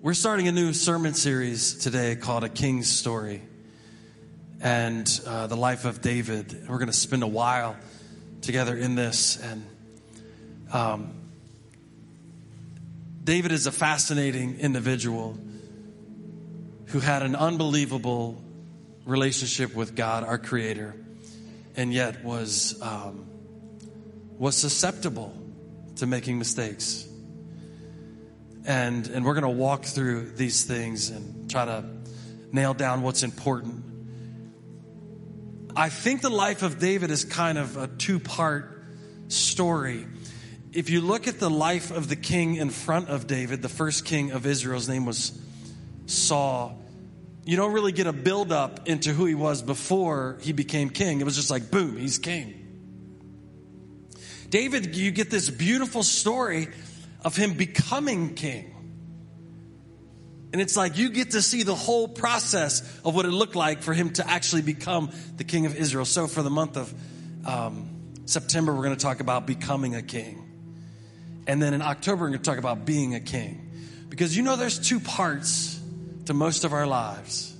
We're starting a new sermon series today called A King's Story and uh, the life of David. We're going to spend a while together in this. And um, David is a fascinating individual who had an unbelievable relationship with God, our Creator, and yet was um, was susceptible to making mistakes. And and we're going to walk through these things and try to nail down what's important. I think the life of David is kind of a two part story. If you look at the life of the king in front of David, the first king of Israel's name was Saul. You don't really get a build up into who he was before he became king. It was just like, boom, he's king. David, you get this beautiful story of him becoming king. And it's like you get to see the whole process of what it looked like for him to actually become the king of Israel. So, for the month of um, September, we're going to talk about becoming a king. And then in October, we're going to talk about being a king. Because you know, there's two parts to most of our lives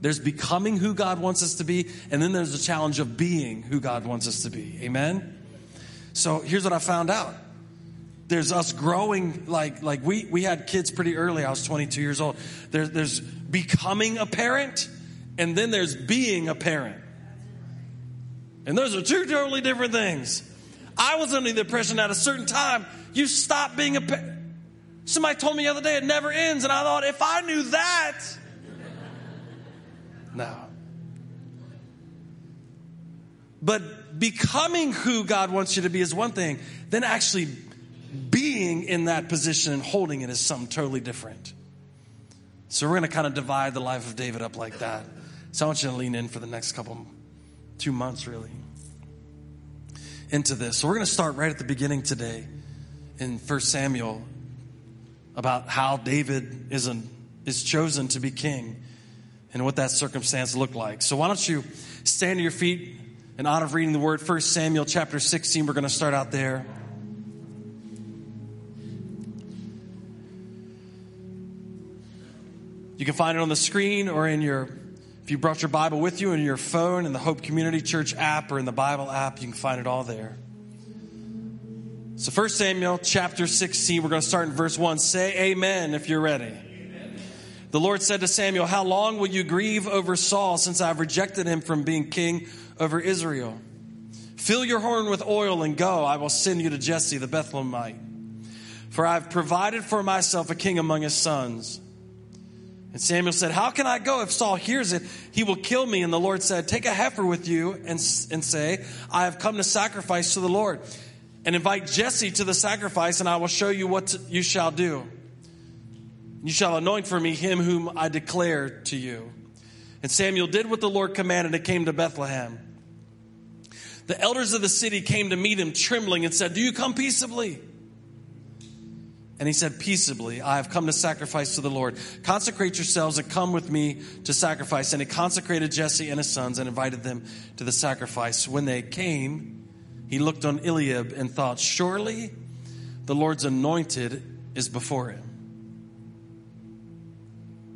there's becoming who God wants us to be, and then there's the challenge of being who God wants us to be. Amen? So, here's what I found out there's us growing like like we we had kids pretty early. I was 22 years old. There's there's becoming a parent and then there's being a parent. And those are two totally different things. I was under the impression at a certain time you stop being a parent somebody told me the other day it never ends and i thought if i knew that no but becoming who god wants you to be is one thing. Then actually being in that position and holding it is something totally different. So we're going to kind of divide the life of David up like that. So I want you to lean in for the next couple, two months really, into this. So we're going to start right at the beginning today in 1 Samuel about how David is, an, is chosen to be king and what that circumstance looked like. So why don't you stand to your feet in honor of reading the word 1 Samuel chapter 16. We're going to start out there. You can find it on the screen or in your, if you brought your Bible with you in your phone, in the Hope Community Church app or in the Bible app, you can find it all there. So 1 Samuel chapter 16, we're going to start in verse 1. Say amen if you're ready. Amen. The Lord said to Samuel, How long will you grieve over Saul since I've rejected him from being king over Israel? Fill your horn with oil and go. I will send you to Jesse the Bethlehemite. For I've provided for myself a king among his sons. And Samuel said, How can I go? If Saul hears it, he will kill me. And the Lord said, Take a heifer with you and, and say, I have come to sacrifice to the Lord. And invite Jesse to the sacrifice, and I will show you what to, you shall do. You shall anoint for me him whom I declare to you. And Samuel did what the Lord commanded and came to Bethlehem. The elders of the city came to meet him trembling and said, Do you come peaceably? And he said, Peaceably, I have come to sacrifice to the Lord. Consecrate yourselves and come with me to sacrifice. And he consecrated Jesse and his sons and invited them to the sacrifice. When they came, he looked on Eliab and thought, Surely the Lord's anointed is before him.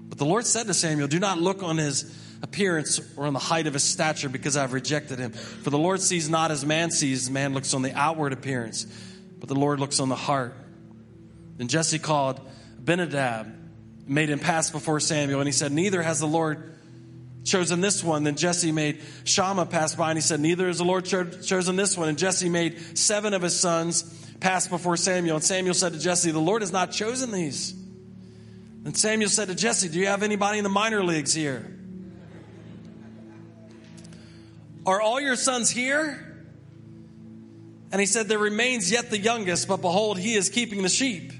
But the Lord said to Samuel, Do not look on his appearance or on the height of his stature because I've rejected him. For the Lord sees not as man sees, man looks on the outward appearance, but the Lord looks on the heart. Then Jesse called Abinadab, made him pass before Samuel, and he said, Neither has the Lord chosen this one. Then Jesse made Shammah pass by, and he said, Neither has the Lord cho- chosen this one. And Jesse made seven of his sons pass before Samuel. And Samuel said to Jesse, The Lord has not chosen these. And Samuel said to Jesse, Do you have anybody in the minor leagues here? Are all your sons here? And he said, There remains yet the youngest, but behold, he is keeping the sheep.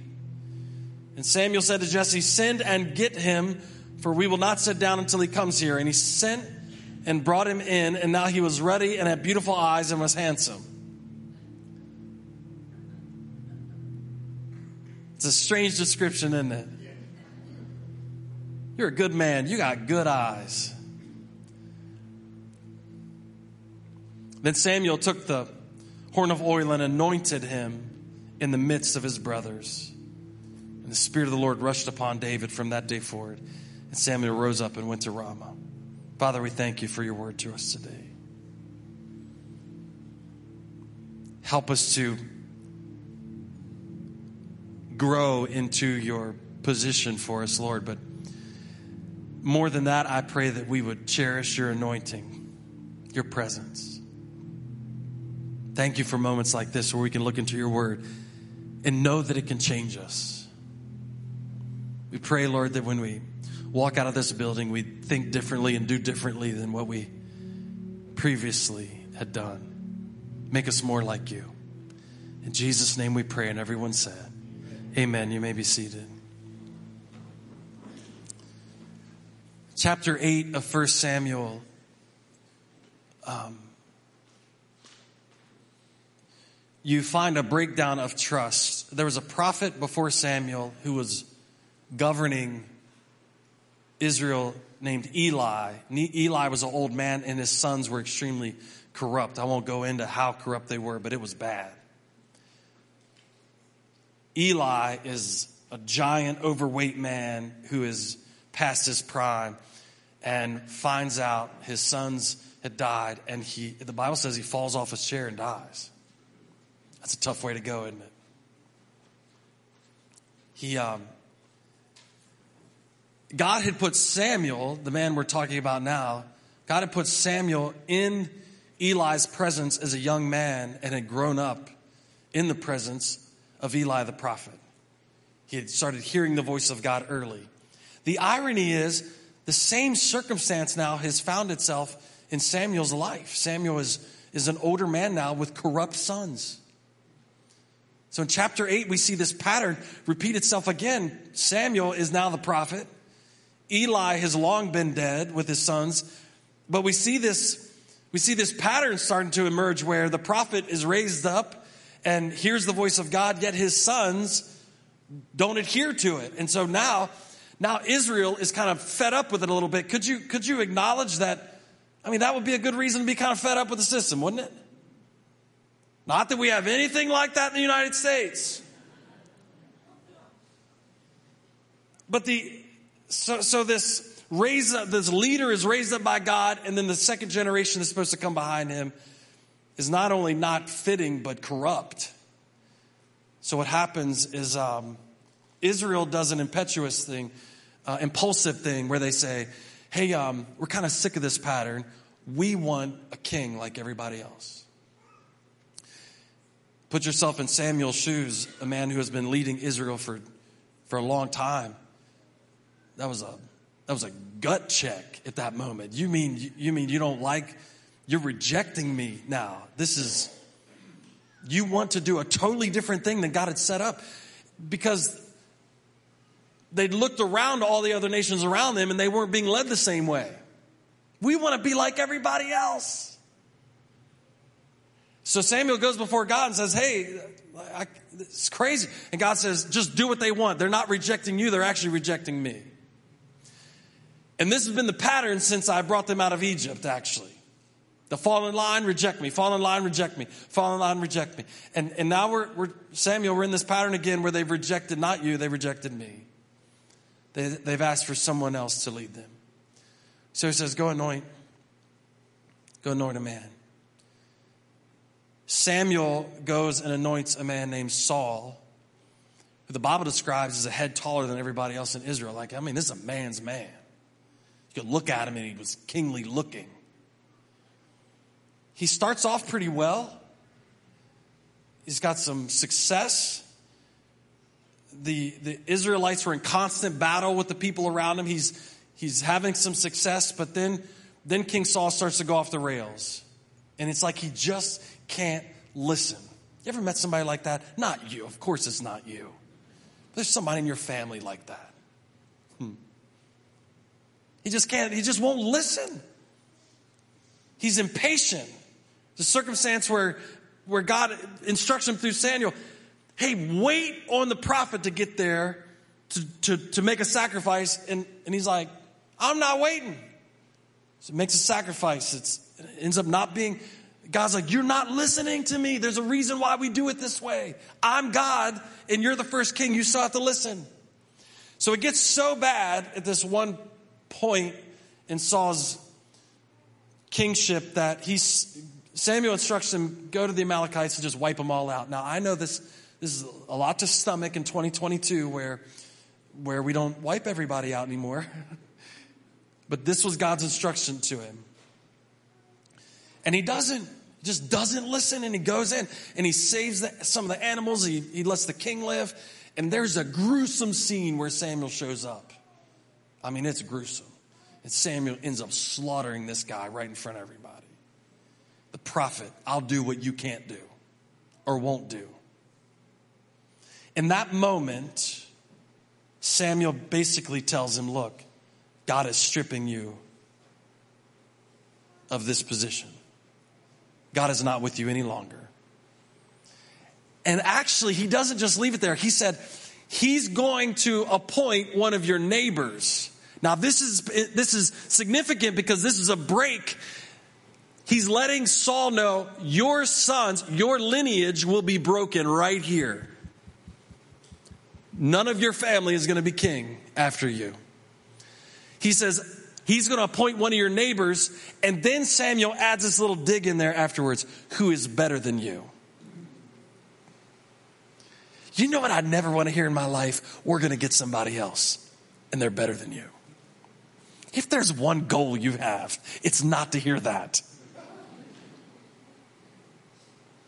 And Samuel said to Jesse, Send and get him, for we will not sit down until he comes here. And he sent and brought him in, and now he was ready and had beautiful eyes and was handsome. It's a strange description, isn't it? You're a good man. You got good eyes. Then Samuel took the horn of oil and anointed him in the midst of his brothers. And the Spirit of the Lord rushed upon David from that day forward. And Samuel rose up and went to Ramah. Father, we thank you for your word to us today. Help us to grow into your position for us, Lord. But more than that, I pray that we would cherish your anointing, your presence. Thank you for moments like this where we can look into your word and know that it can change us. We pray, Lord, that when we walk out of this building, we think differently and do differently than what we previously had done. Make us more like you. In Jesus' name we pray, and everyone said, Amen. You may be seated. Chapter 8 of 1 Samuel. Um, you find a breakdown of trust. There was a prophet before Samuel who was governing Israel named Eli. Eli was an old man, and his sons were extremely corrupt. I won't go into how corrupt they were, but it was bad. Eli is a giant, overweight man who is past his prime and finds out his sons had died, and he, the Bible says he falls off his chair and dies. That's a tough way to go, isn't it? He, um, God had put Samuel, the man we're talking about now, God had put Samuel in Eli's presence as a young man and had grown up in the presence of Eli the prophet. He had started hearing the voice of God early. The irony is, the same circumstance now has found itself in Samuel's life. Samuel is, is an older man now with corrupt sons. So in chapter 8, we see this pattern repeat itself again. Samuel is now the prophet. Eli has long been dead with his sons. But we see this, we see this pattern starting to emerge where the prophet is raised up and hears the voice of God, yet his sons don't adhere to it. And so now, now Israel is kind of fed up with it a little bit. Could you, could you acknowledge that? I mean, that would be a good reason to be kind of fed up with the system, wouldn't it? Not that we have anything like that in the United States. But the, so, so this raise up, this leader is raised up by God, and then the second generation that's supposed to come behind him is not only not fitting, but corrupt. So what happens is um, Israel does an impetuous thing, uh, impulsive thing, where they say, hey, um, we're kind of sick of this pattern. We want a king like everybody else. Put yourself in Samuel's shoes, a man who has been leading Israel for, for a long time. That was a that was a gut check at that moment. You mean you mean you don't like you're rejecting me now. This is you want to do a totally different thing than God had set up because they'd looked around all the other nations around them and they weren't being led the same way. We want to be like everybody else. So Samuel goes before God and says, Hey, I, it's crazy. And God says, Just do what they want. They're not rejecting you, they're actually rejecting me. And this has been the pattern since I brought them out of Egypt, actually. The fall in line, reject me. Fall in line, reject me. Fall in line, reject me. And, and now we're, we're, Samuel, we're in this pattern again where they've rejected not you, they've rejected me. They, they've asked for someone else to lead them. So he says, Go anoint. Go anoint a man. Samuel goes and anoints a man named Saul, who the Bible describes as a head taller than everybody else in Israel. Like, I mean, this is a man's man. You could look at him and he was kingly looking. He starts off pretty well. He's got some success. The, the Israelites were in constant battle with the people around him. He's, he's having some success, but then, then King Saul starts to go off the rails. And it's like he just can't listen. You ever met somebody like that? Not you. Of course, it's not you. There's somebody in your family like that. Hmm. He just can't, he just won't listen. He's impatient. The circumstance where, where God instructs him through Samuel hey, wait on the prophet to get there to, to, to make a sacrifice. And, and he's like, I'm not waiting. So he makes a sacrifice. It's, it ends up not being God's like, You're not listening to me. There's a reason why we do it this way. I'm God, and you're the first king. You still have to listen. So it gets so bad at this one point in Saul's kingship that he's, Samuel instructs him, go to the Amalekites and just wipe them all out. Now, I know this, this is a lot to stomach in 2022 where, where we don't wipe everybody out anymore. but this was God's instruction to him. And he doesn't, just doesn't listen and he goes in and he saves the, some of the animals. He, he lets the king live. And there's a gruesome scene where Samuel shows up. I mean, it's gruesome. And Samuel ends up slaughtering this guy right in front of everybody. The prophet, I'll do what you can't do or won't do. In that moment, Samuel basically tells him, Look, God is stripping you of this position. God is not with you any longer. And actually, he doesn't just leave it there. He said, He's going to appoint one of your neighbors. Now, this is, this is significant because this is a break. He's letting Saul know your sons, your lineage will be broken right here. None of your family is going to be king after you. He says, He's going to appoint one of your neighbors, and then Samuel adds this little dig in there afterwards who is better than you? You know what I'd never want to hear in my life? We're going to get somebody else, and they're better than you. If there's one goal you have, it's not to hear that.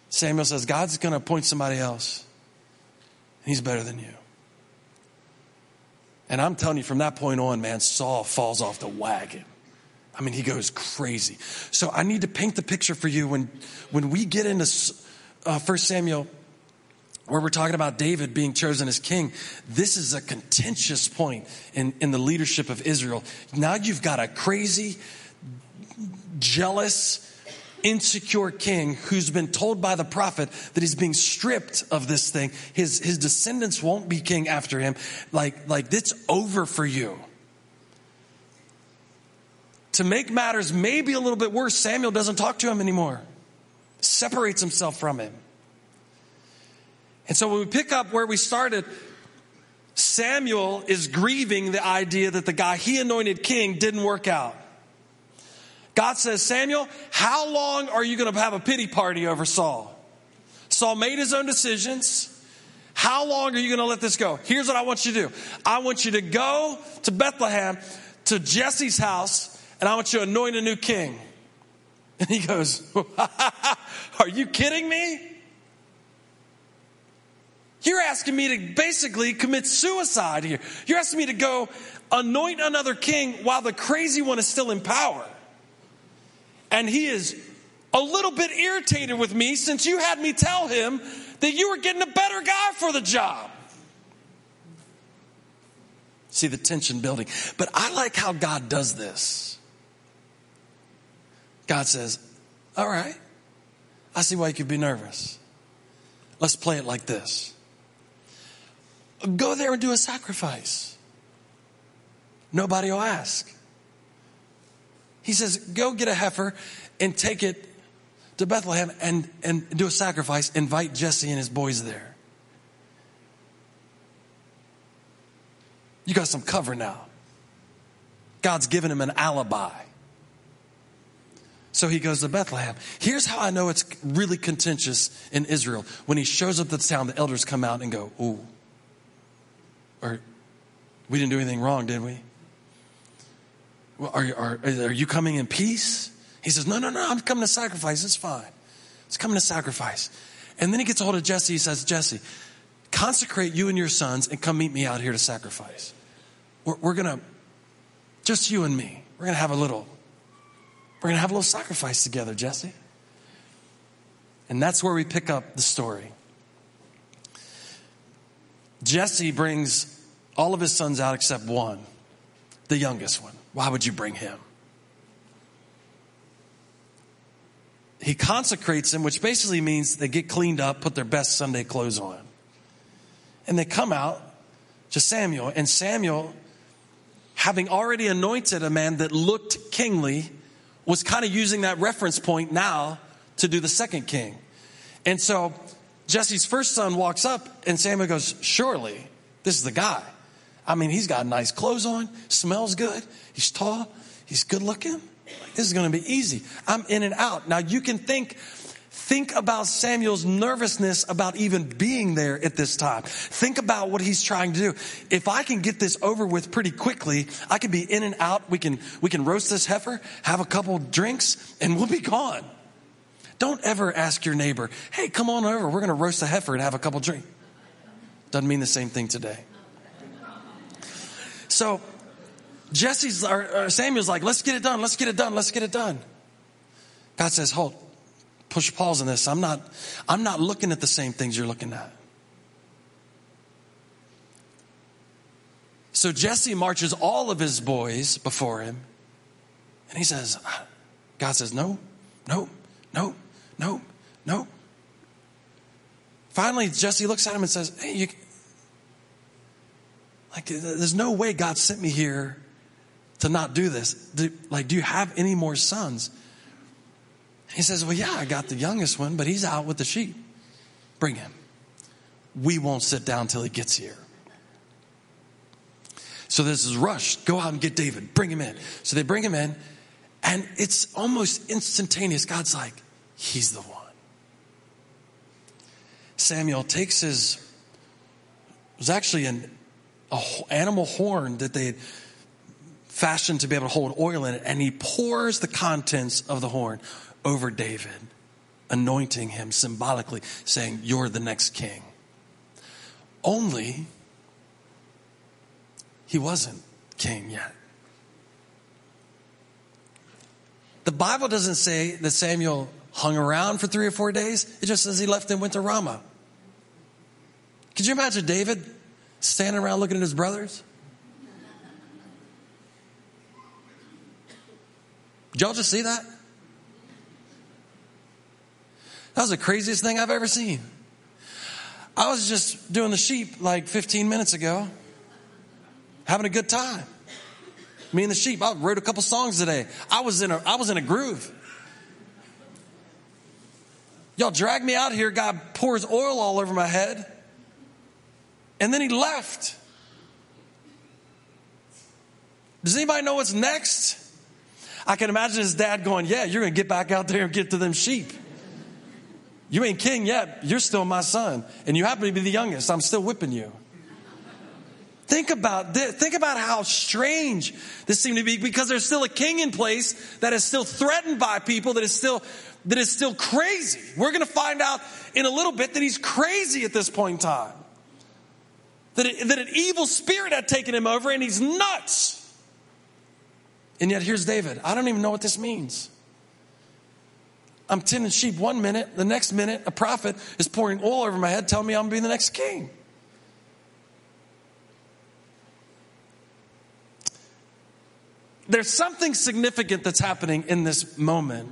Samuel says, God's going to appoint somebody else, he's better than you. And I'm telling you, from that point on, man, Saul falls off the wagon. I mean, he goes crazy. So I need to paint the picture for you when, when we get into uh, 1 Samuel, where we're talking about David being chosen as king. This is a contentious point in, in the leadership of Israel. Now you've got a crazy, jealous, insecure king who's been told by the prophet that he's being stripped of this thing. His, his descendants won't be king after him. Like, like it's over for you. To make matters maybe a little bit worse, Samuel doesn't talk to him anymore, separates himself from him. And so when we pick up where we started, Samuel is grieving the idea that the guy he anointed king didn't work out. God says, Samuel, how long are you going to have a pity party over Saul? Saul made his own decisions. How long are you going to let this go? Here's what I want you to do I want you to go to Bethlehem to Jesse's house, and I want you to anoint a new king. And he goes, Are you kidding me? You're asking me to basically commit suicide here. You're asking me to go anoint another king while the crazy one is still in power and he is a little bit irritated with me since you had me tell him that you were getting a better guy for the job. See the tension building. But I like how God does this. God says, All right, I see why you could be nervous. Let's play it like this go there and do a sacrifice. Nobody will ask. He says, Go get a heifer and take it to Bethlehem and, and do a sacrifice. Invite Jesse and his boys there. You got some cover now. God's given him an alibi. So he goes to Bethlehem. Here's how I know it's really contentious in Israel. When he shows up the town, the elders come out and go, Ooh, or we didn't do anything wrong, did we? well, are, are, are you coming in peace? He says, No, no, no, I'm coming to sacrifice. It's fine. It's coming to sacrifice. And then he gets a hold of Jesse. He says, Jesse, consecrate you and your sons and come meet me out here to sacrifice. We're, we're going to, just you and me, we're going to have a little, we're going to have a little sacrifice together, Jesse. And that's where we pick up the story. Jesse brings all of his sons out except one, the youngest one. Why would you bring him? He consecrates them, which basically means they get cleaned up, put their best Sunday clothes on. And they come out to Samuel, and Samuel, having already anointed a man that looked kingly, was kind of using that reference point now to do the second king. And so Jesse's first son walks up, and Samuel goes, Surely, this is the guy. I mean, he's got nice clothes on, smells good, he's tall, he's good looking. This is going to be easy. I'm in and out. Now you can think Think about Samuel's nervousness about even being there at this time. Think about what he's trying to do. If I can get this over with pretty quickly, I can be in and out. We can, we can roast this heifer, have a couple drinks, and we'll be gone. Don't ever ask your neighbor, hey, come on over. We're going to roast the heifer and have a couple drinks. Doesn't mean the same thing today. So Jesse's, or Samuel's like, let's get it done. Let's get it done. Let's get it done. God says, hold, push pause on this. I'm not, I'm not looking at the same things you're looking at. So Jesse marches all of his boys before him. And he says, God says, no, no, no, no, no. Finally, Jesse looks at him and says, hey, you, like, there's no way God sent me here to not do this. Do, like, do you have any more sons? He says, Well, yeah, I got the youngest one, but he's out with the sheep. Bring him. We won't sit down till he gets here. So this is rushed. Go out and get David. Bring him in. So they bring him in, and it's almost instantaneous. God's like, He's the one. Samuel takes his, was actually an a animal horn that they had fashioned to be able to hold oil in it, and he pours the contents of the horn over David, anointing him symbolically, saying, You're the next king. Only he wasn't king yet. The Bible doesn't say that Samuel hung around for three or four days, it just says he left and went to Ramah. Could you imagine David standing around looking at his brothers? Did y'all just see that? That was the craziest thing I've ever seen. I was just doing the sheep like 15 minutes ago, having a good time. Me and the sheep. I wrote a couple songs today. I was in a I was in a groove. Y'all drag me out here. God pours oil all over my head, and then He left. Does anybody know what's next? I can imagine his dad going, "Yeah, you're going to get back out there and get to them sheep." You ain't king yet. You're still my son. And you happen to be the youngest. I'm still whipping you. Think about this. Think about how strange this seemed to be because there's still a king in place that is still threatened by people, that is still, that is still crazy. We're going to find out in a little bit that he's crazy at this point in time. That, it, that an evil spirit had taken him over and he's nuts. And yet here's David. I don't even know what this means. I'm tending sheep one minute, the next minute, a prophet is pouring oil over my head, telling me I'm going to be the next king. There's something significant that's happening in this moment.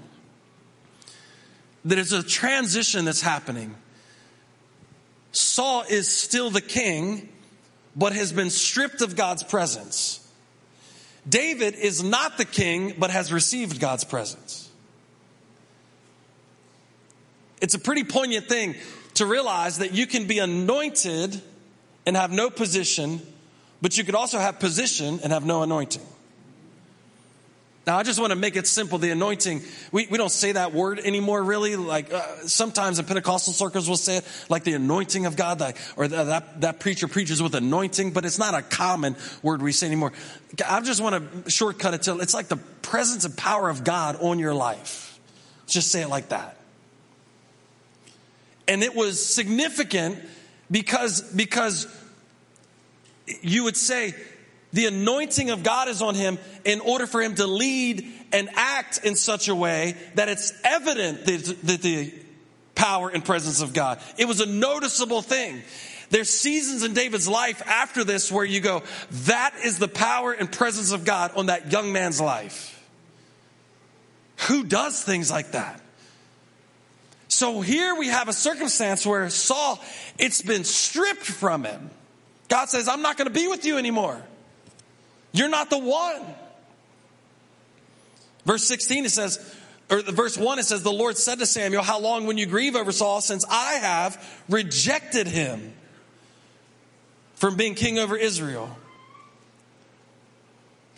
That is a transition that's happening. Saul is still the king, but has been stripped of God's presence. David is not the king, but has received God's presence. It's a pretty poignant thing to realize that you can be anointed and have no position, but you could also have position and have no anointing. Now, I just want to make it simple. The anointing, we, we don't say that word anymore, really. Like, uh, sometimes in Pentecostal circles we'll say it, like the anointing of God, like, or that, that preacher preaches with anointing, but it's not a common word we say anymore. I just want to shortcut it to, it's like the presence and power of God on your life. Let's just say it like that. And it was significant because, because you would say the anointing of God is on him in order for him to lead and act in such a way that it's evident that, the power and presence of God. It was a noticeable thing. There's seasons in David's life after this where you go, that is the power and presence of God on that young man's life. Who does things like that? So here we have a circumstance where Saul, it's been stripped from him. God says, I'm not going to be with you anymore. You're not the one. Verse 16, it says, or verse 1, it says, The Lord said to Samuel, How long will you grieve over Saul, since I have rejected him from being king over Israel?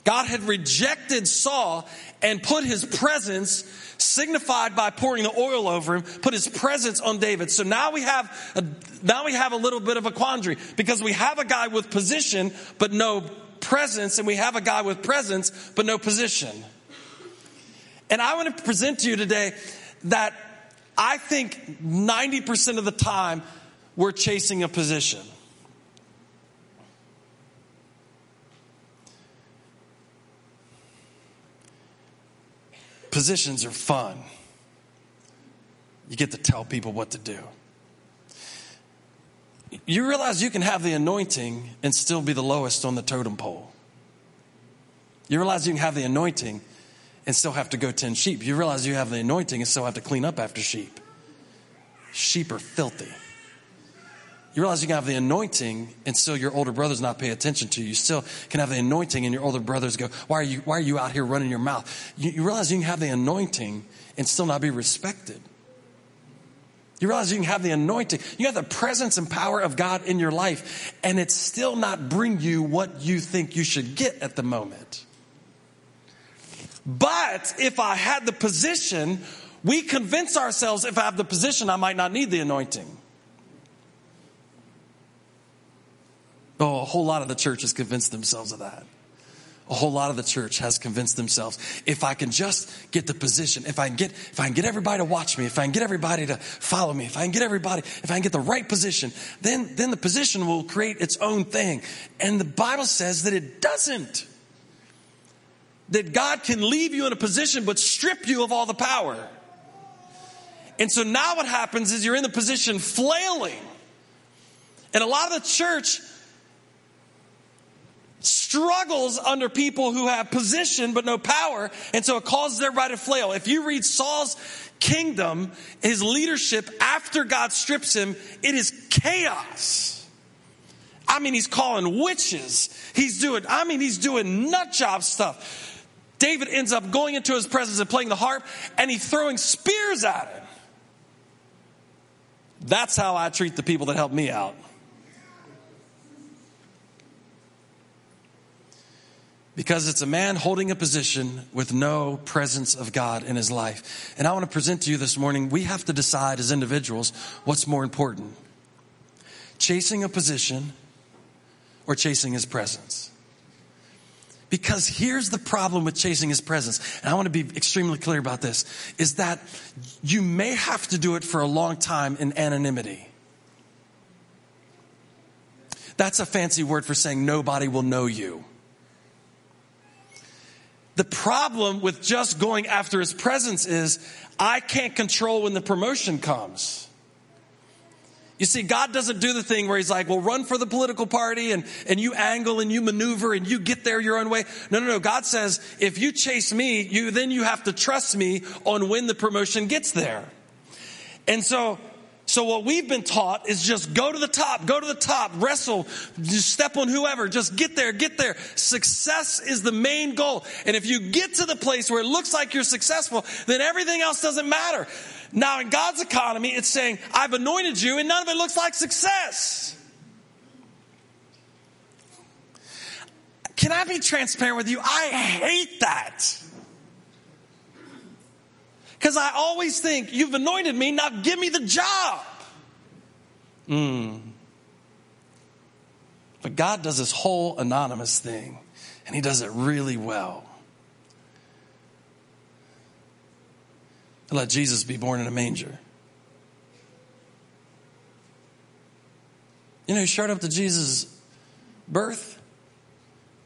God had rejected Saul and put his presence signified by pouring the oil over him, put his presence on David. So now we have a, now we have a little bit of a quandary because we have a guy with position but no presence and we have a guy with presence but no position. And I want to present to you today that I think 90% of the time we're chasing a position. Positions are fun. You get to tell people what to do. You realize you can have the anointing and still be the lowest on the totem pole. You realize you can have the anointing and still have to go tend sheep. You realize you have the anointing and still have to clean up after sheep. Sheep are filthy. You realize you can have the anointing and still your older brothers not pay attention to you. You still can have the anointing and your older brothers go, why are you, why are you out here running your mouth? You, you realize you can have the anointing and still not be respected. You realize you can have the anointing, you have the presence and power of God in your life, and it still not bring you what you think you should get at the moment. But if I had the position, we convince ourselves if I have the position, I might not need the anointing. Oh, a whole lot of the church has convinced themselves of that. A whole lot of the church has convinced themselves if I can just get the position, if I can get, if I can get everybody to watch me, if I can get everybody to follow me, if I can get everybody, if I can get the right position, then, then the position will create its own thing. And the Bible says that it doesn't that God can leave you in a position but strip you of all the power. And so now what happens is you're in the position flailing. And a lot of the church struggles under people who have position but no power. And so it causes everybody to flail. If you read Saul's kingdom, his leadership after God strips him, it is chaos. I mean, he's calling witches. He's doing, I mean, he's doing nut job stuff. David ends up going into his presence and playing the harp, and he's throwing spears at him. That's how I treat the people that help me out. Because it's a man holding a position with no presence of God in his life. And I want to present to you this morning, we have to decide as individuals what's more important chasing a position or chasing his presence. Because here's the problem with chasing his presence. And I want to be extremely clear about this is that you may have to do it for a long time in anonymity. That's a fancy word for saying nobody will know you. The problem with just going after his presence is I can't control when the promotion comes. You see, God doesn't do the thing where He's like, well, run for the political party and, and you angle and you maneuver and you get there your own way. No, no, no. God says, if you chase me, you, then you have to trust me on when the promotion gets there. And so, so what we've been taught is just go to the top, go to the top, wrestle, just step on whoever, just get there, get there. Success is the main goal. And if you get to the place where it looks like you're successful, then everything else doesn't matter. Now, in God's economy, it's saying, I've anointed you, and none of it looks like success. Can I be transparent with you? I hate that. Because I always think, you've anointed me, now give me the job. Mm. But God does this whole anonymous thing, and He does it really well. let Jesus be born in a manger. You know, he showed up to Jesus' birth,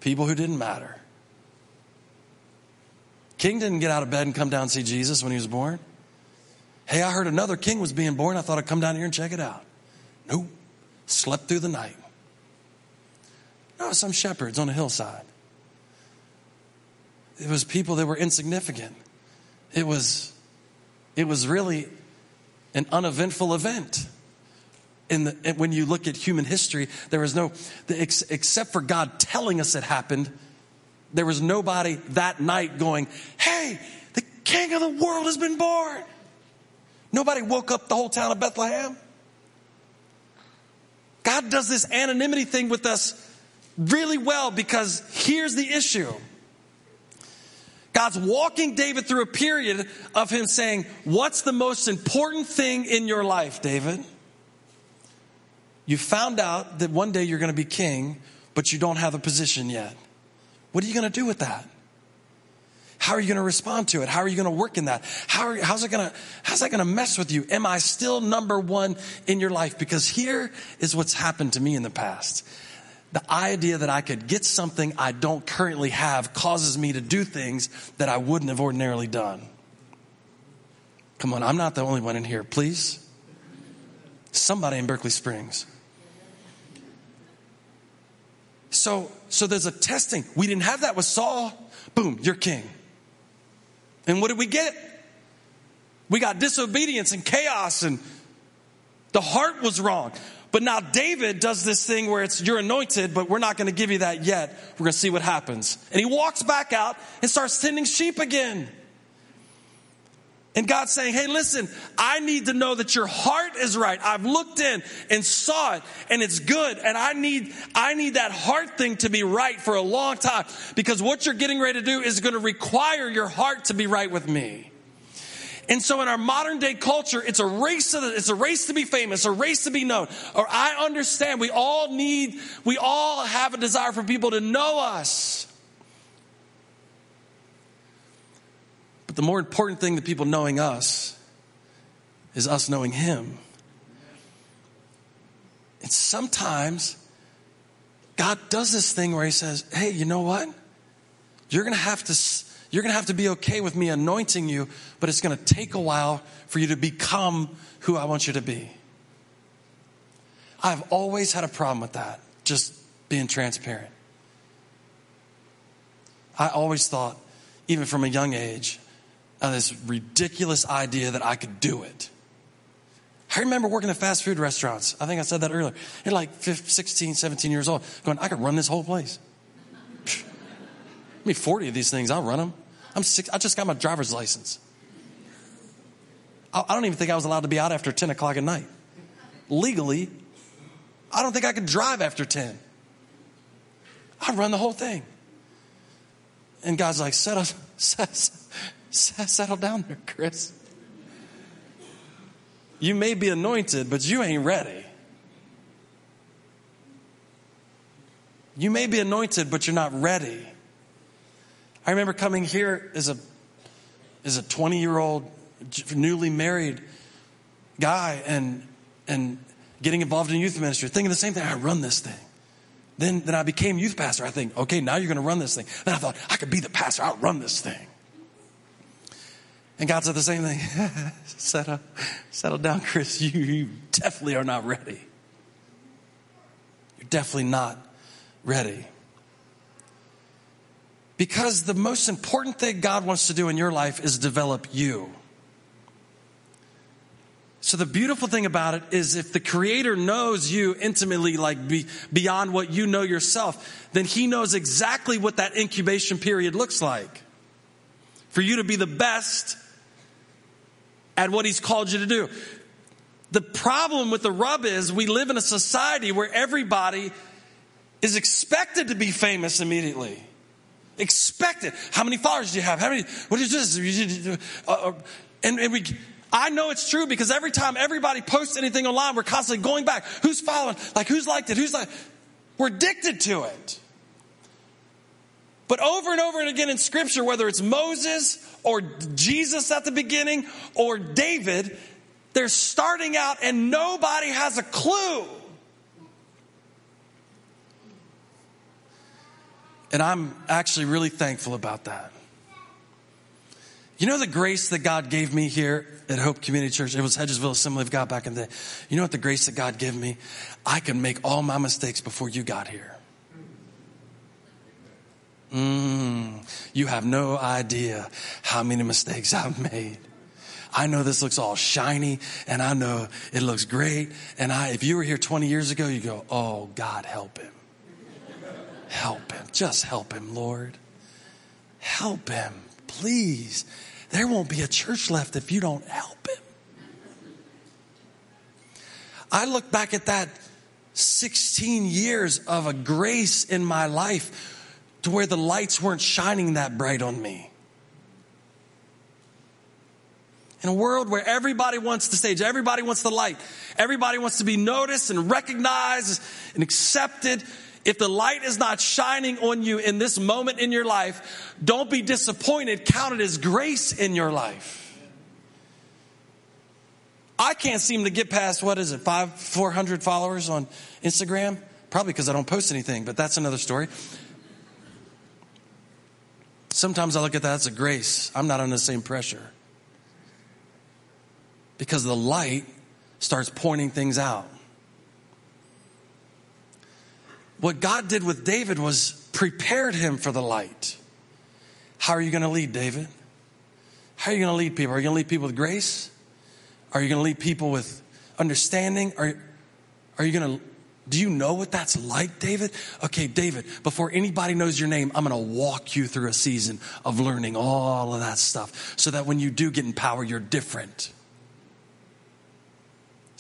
people who didn't matter. King didn't get out of bed and come down and see Jesus when he was born. Hey, I heard another king was being born. I thought I'd come down here and check it out. Nope. Slept through the night. No, some shepherds on a hillside. It was people that were insignificant. It was it was really an uneventful event. In the, when you look at human history, there was no, except for God telling us it happened, there was nobody that night going, Hey, the king of the world has been born. Nobody woke up the whole town of Bethlehem. God does this anonymity thing with us really well because here's the issue God's walking David through a period of him saying, What's the most important thing in your life, David? You found out that one day you're going to be king, but you don't have a position yet. What are you going to do with that? How are you going to respond to it? How are you going to work in that? How are, how's it going to, how's that going to mess with you? Am I still number one in your life? Because here is what's happened to me in the past. The idea that I could get something I don't currently have causes me to do things that I wouldn't have ordinarily done. Come on, I'm not the only one in here, please. Somebody in Berkeley Springs. So, so there's a testing. We didn't have that with Saul. Boom, you're king. And what did we get? We got disobedience and chaos and the heart was wrong. But now David does this thing where it's you're anointed, but we're not going to give you that yet. We're going to see what happens. And he walks back out and starts tending sheep again. And God's saying, Hey, listen, I need to know that your heart is right. I've looked in and saw it and it's good. And I need, I need that heart thing to be right for a long time because what you're getting ready to do is going to require your heart to be right with me. And so in our modern day culture, it's a race to the, it's a race to be famous, a race to be known. Or I understand we all need, we all have a desire for people to know us. The more important thing to people knowing us is us knowing Him. And sometimes God does this thing where He says, Hey, you know what? You're going to have to you're going to have to be okay with me anointing you, but it's going to take a while for you to become who I want you to be. I've always had a problem with that, just being transparent. I always thought, even from a young age, of this ridiculous idea that I could do it. I remember working at fast food restaurants. I think I said that earlier. At like 15, 16, 17 years old, going, I could run this whole place me 40 of these things. I'll run them. I'm six, I just got my driver's license. I, I don't even think I was allowed to be out after 10 o'clock at night. Legally, I don't think I could drive after 10. I run the whole thing. And God's like, settle, settle down there, Chris. You may be anointed, but you ain't ready. You may be anointed, but you're not ready. I remember coming here as a as a 20 year old newly married guy and and getting involved in youth ministry, thinking the same thing. I run this thing. Then then I became youth pastor. I think, okay, now you're going to run this thing. Then I thought I could be the pastor. I'll run this thing. And God said the same thing. settle, settle down, Chris. You, you definitely are not ready. You're definitely not ready. Because the most important thing God wants to do in your life is develop you. So the beautiful thing about it is if the creator knows you intimately, like be, beyond what you know yourself, then he knows exactly what that incubation period looks like. For you to be the best at what he's called you to do. The problem with the rub is we live in a society where everybody is expected to be famous immediately. Expected. How many followers do you have? How many? What is this? Uh, uh, and, and we. I know it's true because every time everybody posts anything online, we're constantly going back. Who's following? Like who's liked it? Who's like? We're addicted to it. But over and over and again in Scripture, whether it's Moses or Jesus at the beginning or David, they're starting out and nobody has a clue. And I'm actually really thankful about that. You know the grace that God gave me here at Hope Community Church? It was Hedgesville Assembly of God back in the day. You know what the grace that God gave me? I can make all my mistakes before you got here. Mm, you have no idea how many mistakes I've made. I know this looks all shiny and I know it looks great. And I, if you were here 20 years ago, you go, Oh, God, help him. Help him. Just help him, Lord. Help him, please. There won't be a church left if you don't help him. I look back at that 16 years of a grace in my life to where the lights weren't shining that bright on me. In a world where everybody wants the stage, everybody wants the light, everybody wants to be noticed and recognized and accepted. If the light is not shining on you in this moment in your life, don't be disappointed. Count it as grace in your life. I can't seem to get past, what is it, five, 400 followers on Instagram? Probably because I don't post anything, but that's another story. Sometimes I look at that as a grace. I'm not under the same pressure. Because the light starts pointing things out. What God did with David was prepared him for the light. How are you going to lead, David? How are you going to lead people? Are you going to lead people with grace? Are you going to lead people with understanding? Are, are you going to, do you know what that's like, David? Okay, David, before anybody knows your name, I'm going to walk you through a season of learning all of that stuff so that when you do get in power, you're different.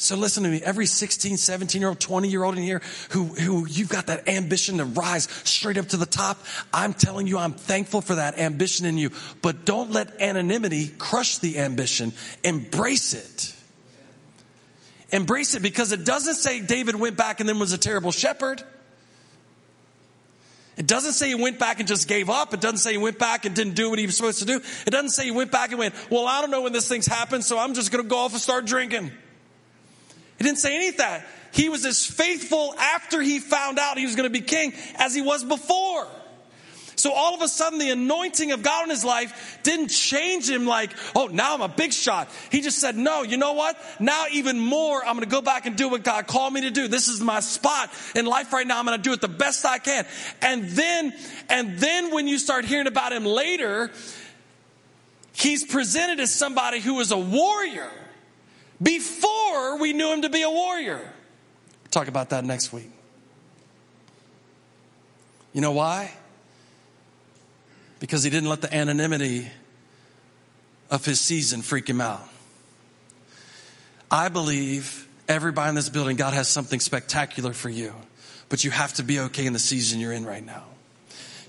So listen to me, every 16, 17 year old, 20 year old in here who, who you've got that ambition to rise straight up to the top. I'm telling you, I'm thankful for that ambition in you, but don't let anonymity crush the ambition. Embrace it. Embrace it because it doesn't say David went back and then was a terrible shepherd. It doesn't say he went back and just gave up. It doesn't say he went back and didn't do what he was supposed to do. It doesn't say he went back and went, well, I don't know when this thing's happened, so I'm just going to go off and start drinking. He didn't say any of that. He was as faithful after he found out he was going to be king as he was before. So all of a sudden, the anointing of God in his life didn't change him like, oh, now I'm a big shot. He just said, no, you know what? Now even more, I'm going to go back and do what God called me to do. This is my spot in life right now. I'm going to do it the best I can. And then, and then when you start hearing about him later, he's presented as somebody who is a warrior before we knew him to be a warrior. Talk about that next week. You know why? Because he didn't let the anonymity of his season freak him out. I believe everybody in this building, God has something spectacular for you, but you have to be okay in the season you're in right now.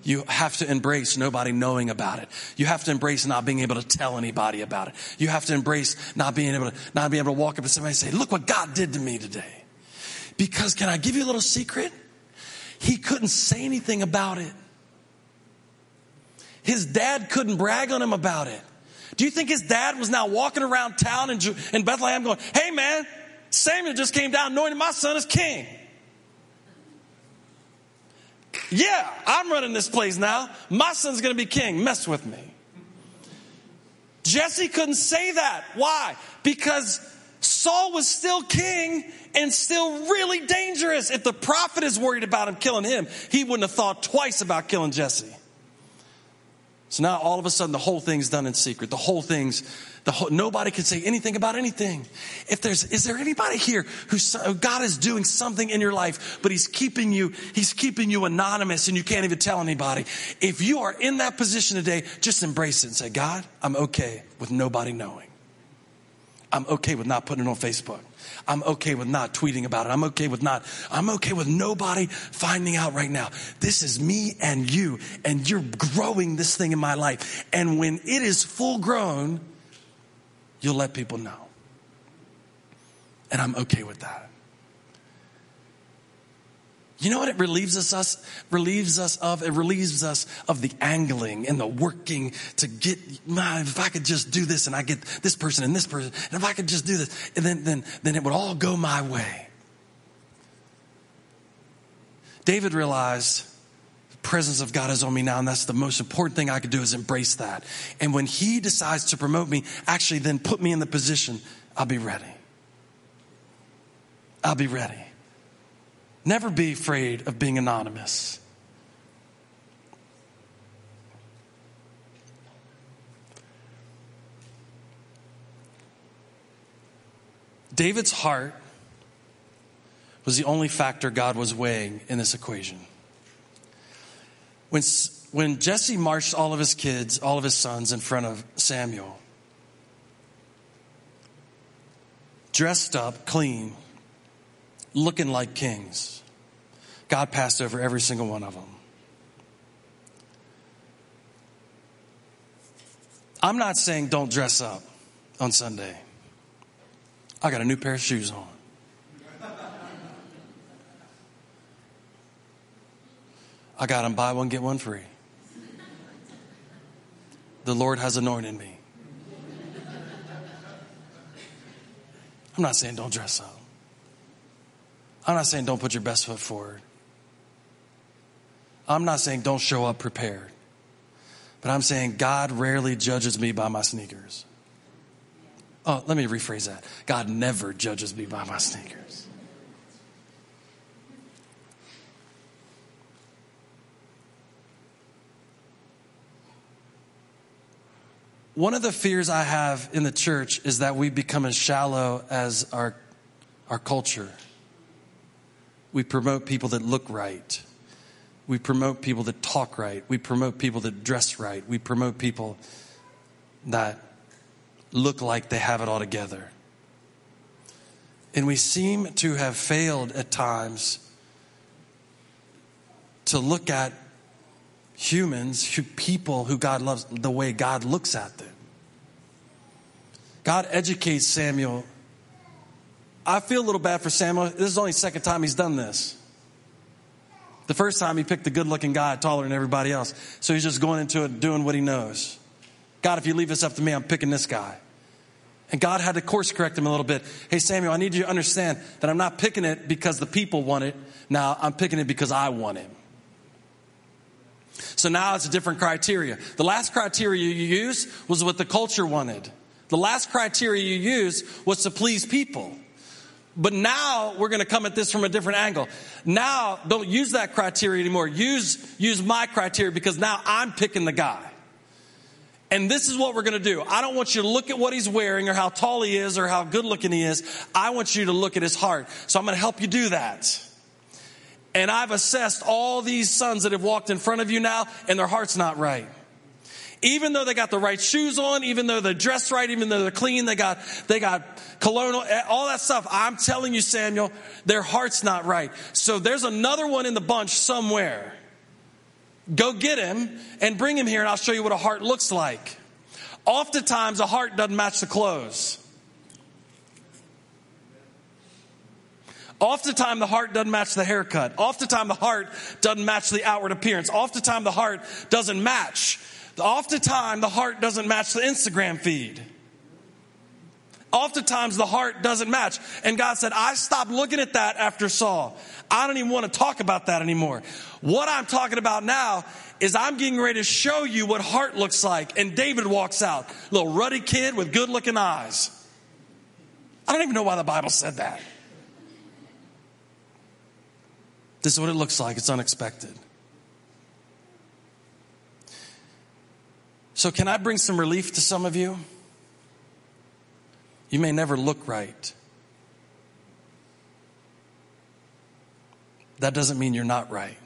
You have to embrace nobody knowing about it. You have to embrace not being able to tell anybody about it. You have to embrace not being able to, not being able to walk up to somebody and say, look what God did to me today. Because can I give you a little secret? He couldn't say anything about it. His dad couldn't brag on him about it. Do you think his dad was now walking around town in, in Bethlehem going, hey man, Samuel just came down anointed my son as king? Yeah, I'm running this place now. My son's going to be king. Mess with me. Jesse couldn't say that. Why? Because Saul was still king and still really dangerous. If the prophet is worried about him killing him, he wouldn't have thought twice about killing Jesse. So now all of a sudden the whole thing's done in secret. The whole thing's the whole, nobody can say anything about anything. If there's, is there anybody here who God is doing something in your life, but He's keeping you, He's keeping you anonymous and you can't even tell anybody. If you are in that position today, just embrace it and say, God, I'm okay with nobody knowing. I'm okay with not putting it on Facebook. I'm okay with not tweeting about it. I'm okay with not, I'm okay with nobody finding out right now. This is me and you, and you're growing this thing in my life. And when it is full grown, you'll let people know. And I'm okay with that. You know what it relieves us, us relieves us of? It relieves us of the angling and the working to get, man, if I could just do this and I get this person and this person, and if I could just do this, and then, then, then it would all go my way. David realized the presence of God is on me now, and that's the most important thing I could do is embrace that. And when he decides to promote me, actually then put me in the position, I'll be ready. I'll be ready. Never be afraid of being anonymous. David's heart was the only factor God was weighing in this equation. When, when Jesse marched all of his kids, all of his sons in front of Samuel, dressed up, clean, looking like kings, God passed over every single one of them. I'm not saying don't dress up. on Sunday. I got a new pair of shoes on. I got them buy one, get one free. The Lord has anointed me. I'm not saying don't dress up. I'm not saying don't put your best foot forward. I'm not saying don't show up prepared. But I'm saying God rarely judges me by my sneakers. Oh, let me rephrase that. God never judges me by my sneakers. One of the fears I have in the church is that we become as shallow as our, our culture. We promote people that look right. We promote people that talk right. We promote people that dress right. We promote people that look like they have it all together. And we seem to have failed at times to look at humans, people who God loves, the way God looks at them. God educates Samuel. I feel a little bad for Samuel. This is only the second time he's done this. The first time he picked the good looking guy taller than everybody else. So he's just going into it doing what he knows. God, if you leave this up to me, I'm picking this guy. And God had to course correct him a little bit. Hey, Samuel, I need you to understand that I'm not picking it because the people want it. Now I'm picking it because I want him. So now it's a different criteria. The last criteria you used was what the culture wanted. The last criteria you used was to please people. But now we're going to come at this from a different angle. Now don't use that criteria anymore. Use, use my criteria because now I'm picking the guy. And this is what we're going to do. I don't want you to look at what he's wearing or how tall he is or how good looking he is. I want you to look at his heart. So I'm going to help you do that. And I've assessed all these sons that have walked in front of you now, and their heart's not right. Even though they got the right shoes on, even though they're dressed right, even though they're clean, they got, they got cologne, eh, all that stuff. I'm telling you, Samuel, their heart's not right. So there's another one in the bunch somewhere. Go get him and bring him here, and I'll show you what a heart looks like. Oftentimes, a heart doesn't match the clothes. Oftentimes the heart doesn't match the haircut. Oftentimes the heart doesn't match the outward appearance. Oftentimes the heart doesn't match. Oftentimes the heart doesn't match the Instagram feed. Oftentimes the heart doesn't match. And God said, I stopped looking at that after Saul. I don't even want to talk about that anymore. What I'm talking about now is I'm getting ready to show you what heart looks like. And David walks out, little ruddy kid with good looking eyes. I don't even know why the Bible said that. This is what it looks like. It's unexpected. So, can I bring some relief to some of you? You may never look right. That doesn't mean you're not right.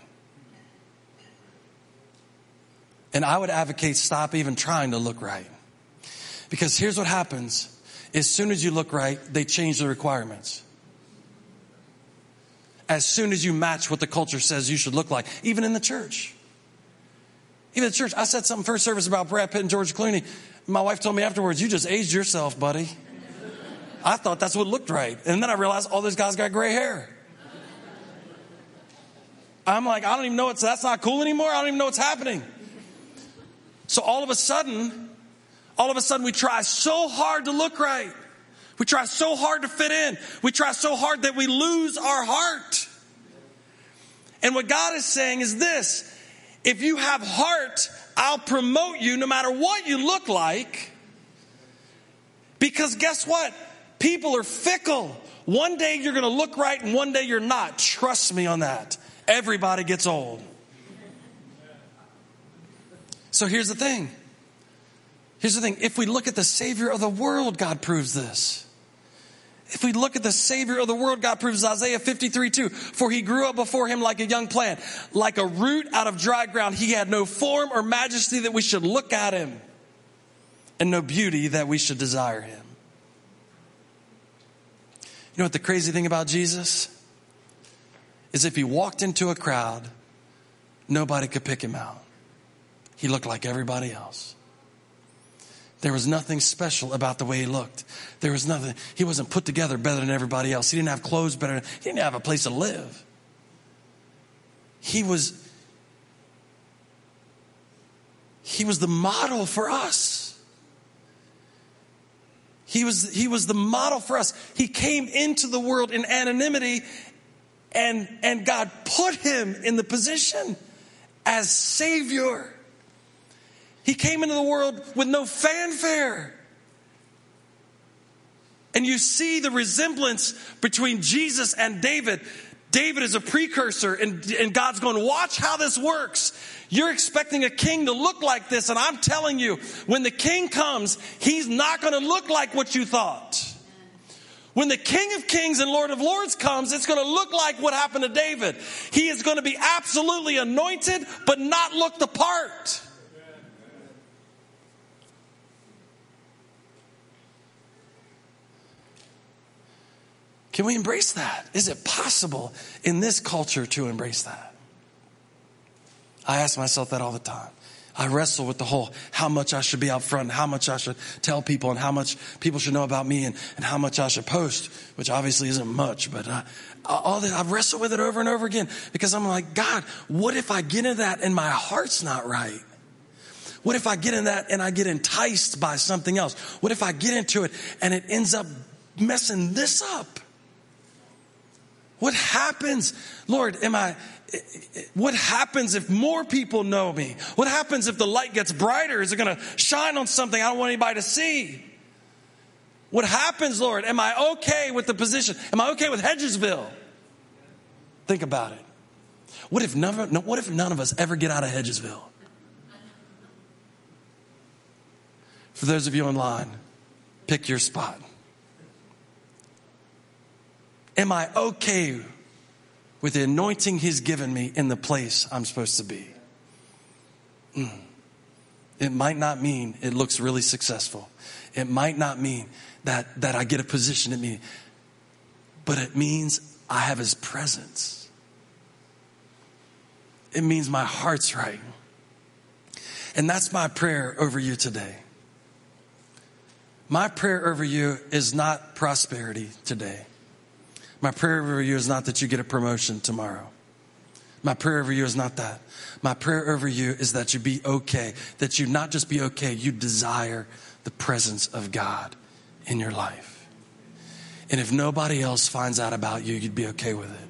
And I would advocate stop even trying to look right. Because here's what happens as soon as you look right, they change the requirements as soon as you match what the culture says you should look like, even in the church. Even the church, I said something first service about Brad Pitt and George Clooney. My wife told me afterwards, You just aged yourself, buddy. I thought that's what looked right. And then I realized all those guys got gray hair. I'm like, I don't even know what's that's not cool anymore. I don't even know what's happening. So all of a sudden, all of a sudden we try so hard to look right. We try so hard to fit in. We try so hard that we lose our heart. And what God is saying is this if you have heart, I'll promote you no matter what you look like. Because guess what? People are fickle. One day you're going to look right and one day you're not. Trust me on that. Everybody gets old. So here's the thing. Here's the thing. If we look at the Savior of the world, God proves this. If we look at the Savior of the world, God proves Isaiah 53 2. For he grew up before him like a young plant, like a root out of dry ground. He had no form or majesty that we should look at him, and no beauty that we should desire him. You know what the crazy thing about Jesus is if he walked into a crowd, nobody could pick him out. He looked like everybody else. There was nothing special about the way he looked. There was nothing, he wasn't put together better than everybody else. He didn't have clothes better, he didn't have a place to live. He was, he was the model for us. He was, he was the model for us. He came into the world in anonymity and, and God put him in the position as Savior. He came into the world with no fanfare. And you see the resemblance between Jesus and David. David is a precursor, and, and God's going, watch how this works. You're expecting a king to look like this, and I'm telling you, when the king comes, he's not going to look like what you thought. When the King of Kings and Lord of Lords comes, it's going to look like what happened to David. He is going to be absolutely anointed, but not look the part. Can we embrace that? Is it possible in this culture to embrace that? I ask myself that all the time. I wrestle with the whole how much I should be out front, how much I should tell people, and how much people should know about me, and, and how much I should post, which obviously isn't much, but uh, all that I've wrestled with it over and over again because I'm like, God, what if I get into that and my heart's not right? What if I get in that and I get enticed by something else? What if I get into it and it ends up messing this up? What happens? Lord, am I, what happens if more people know me? What happens if the light gets brighter? Is it going to shine on something I don't want anybody to see? What happens, Lord? Am I okay with the position? Am I okay with Hedgesville? Think about it. What if none of, what if none of us ever get out of Hedgesville? For those of you online, pick your spot. Am I okay with the anointing He's given me in the place I'm supposed to be? Mm. It might not mean it looks really successful. It might not mean that, that I get a position at me, but it means I have His presence. It means my heart's right. And that's my prayer over you today. My prayer over you is not prosperity today. My prayer over you is not that you get a promotion tomorrow. My prayer over you is not that. My prayer over you is that you be okay, that you not just be okay, you desire the presence of God in your life. And if nobody else finds out about you, you'd be okay with it.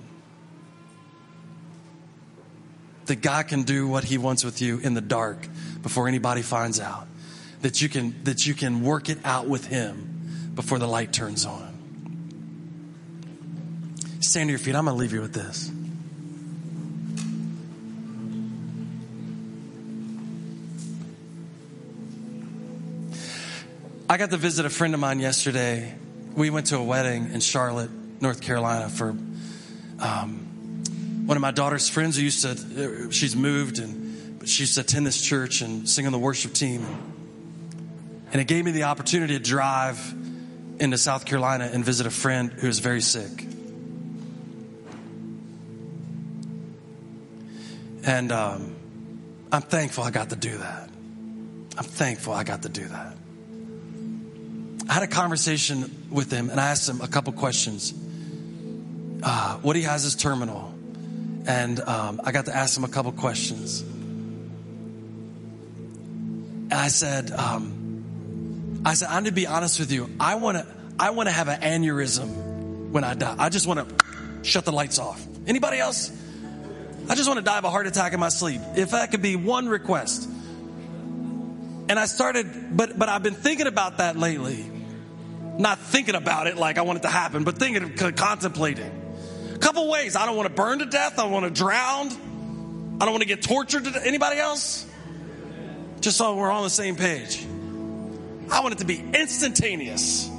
That God can do what he wants with you in the dark before anybody finds out. That you can that you can work it out with him before the light turns on. Stand to your feet. I'm going to leave you with this. I got to visit a friend of mine yesterday. We went to a wedding in Charlotte, North Carolina for um, one of my daughter's friends who used to, she's moved and she used to attend this church and sing on the worship team. And it gave me the opportunity to drive into South Carolina and visit a friend who was very sick. And um, I'm thankful I got to do that. I'm thankful I got to do that. I had a conversation with him and I asked him a couple questions. Uh, what he has is terminal. And um, I got to ask him a couple questions. And I said, um, I said, I'm going to be honest with you. I want to, I want to have an aneurysm when I die. I just want to shut the lights off. Anybody else? I just want to die of a heart attack in my sleep. If that could be one request. And I started, but, but I've been thinking about that lately. Not thinking about it like I want it to happen, but thinking, contemplating. A couple ways. I don't want to burn to death. I want to drown. I don't want to get tortured. To Anybody else? Just so we're on the same page. I want it to be instantaneous.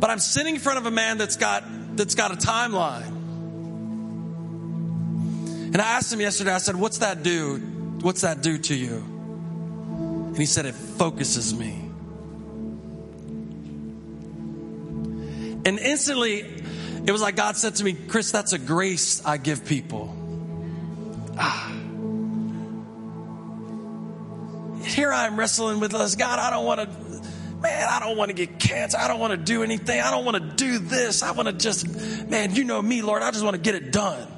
But I'm sitting in front of a man that's got that's got a timeline. And I asked him yesterday, I said, What's that do? What's that do to you? And he said, It focuses me. And instantly, it was like God said to me, Chris, that's a grace I give people. Ah. here I am wrestling with this. God, I don't want to, man, I don't want to get cancer. I don't want to do anything. I don't want to do this. I want to just, man, you know me, Lord. I just want to get it done.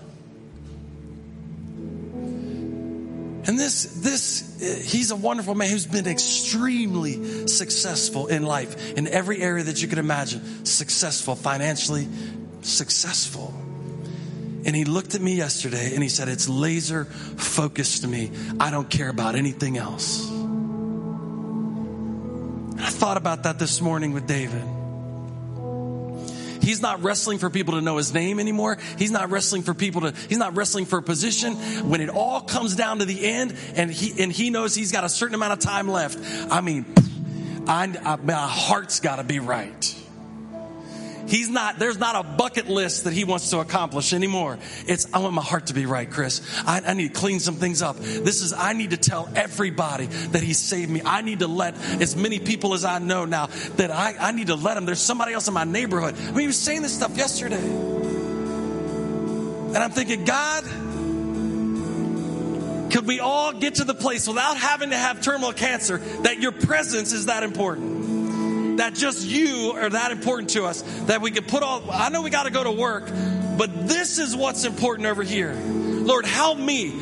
And this, this, uh, he's a wonderful man who's been extremely successful in life in every area that you can imagine. Successful financially, successful. And he looked at me yesterday and he said, It's laser focused to me. I don't care about anything else. I thought about that this morning with David. He's not wrestling for people to know his name anymore. He's not wrestling for people to, he's not wrestling for a position. When it all comes down to the end and he, and he knows he's got a certain amount of time left, I mean, I, I, my heart's got to be right. He's not, there's not a bucket list that he wants to accomplish anymore. It's, I want my heart to be right, Chris. I, I, need to clean some things up. This is, I need to tell everybody that he saved me. I need to let as many people as I know now that I, I need to let them. There's somebody else in my neighborhood. I mean, he was saying this stuff yesterday. And I'm thinking, God, could we all get to the place without having to have terminal cancer that your presence is that important? That just you are that important to us that we can put all, I know we got to go to work, but this is what's important over here. Lord, help me.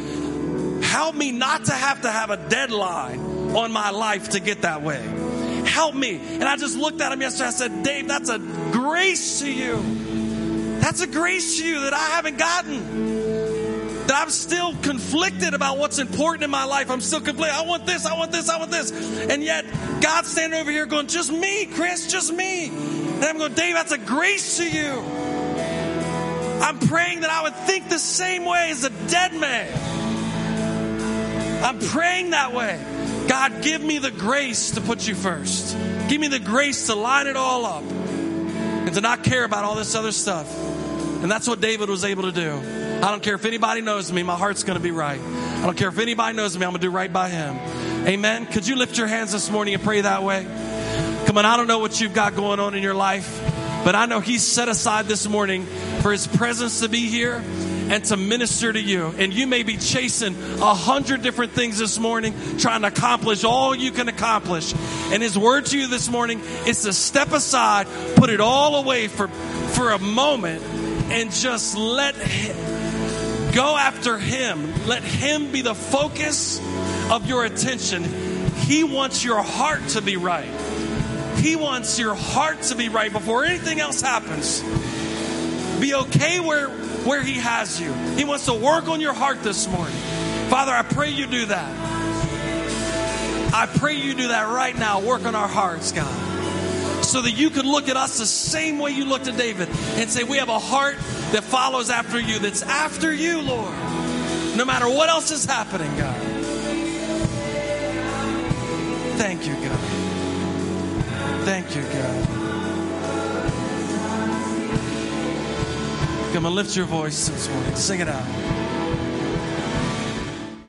Help me not to have to have a deadline on my life to get that way. Help me. And I just looked at him yesterday. I said, Dave, that's a grace to you. That's a grace to you that I haven't gotten I'm still conflicted about what's important in my life. I'm still conflicted. I want this, I want this, I want this. And yet, God's standing over here going, just me, Chris, just me. And I'm going, Dave, that's a grace to you. I'm praying that I would think the same way as a dead man. I'm praying that way. God, give me the grace to put you first. Give me the grace to line it all up and to not care about all this other stuff. And that's what David was able to do. I don't care if anybody knows me, my heart's going to be right. I don't care if anybody knows me, I'm going to do right by him. Amen. Could you lift your hands this morning and pray that way? Come on, I don't know what you've got going on in your life, but I know he's set aside this morning for his presence to be here and to minister to you. And you may be chasing a hundred different things this morning, trying to accomplish all you can accomplish. And his word to you this morning is to step aside, put it all away for, for a moment, and just let him, Go after Him. Let Him be the focus of your attention. He wants your heart to be right. He wants your heart to be right before anything else happens. Be okay where, where He has you. He wants to work on your heart this morning. Father, I pray you do that. I pray you do that right now. Work on our hearts, God so that you could look at us the same way you looked at David and say, We have a heart that follows after you, that's after you, Lord. No matter what else is happening, God. Thank you, God. Thank you, God. Come and lift your voice this morning. Sing it out.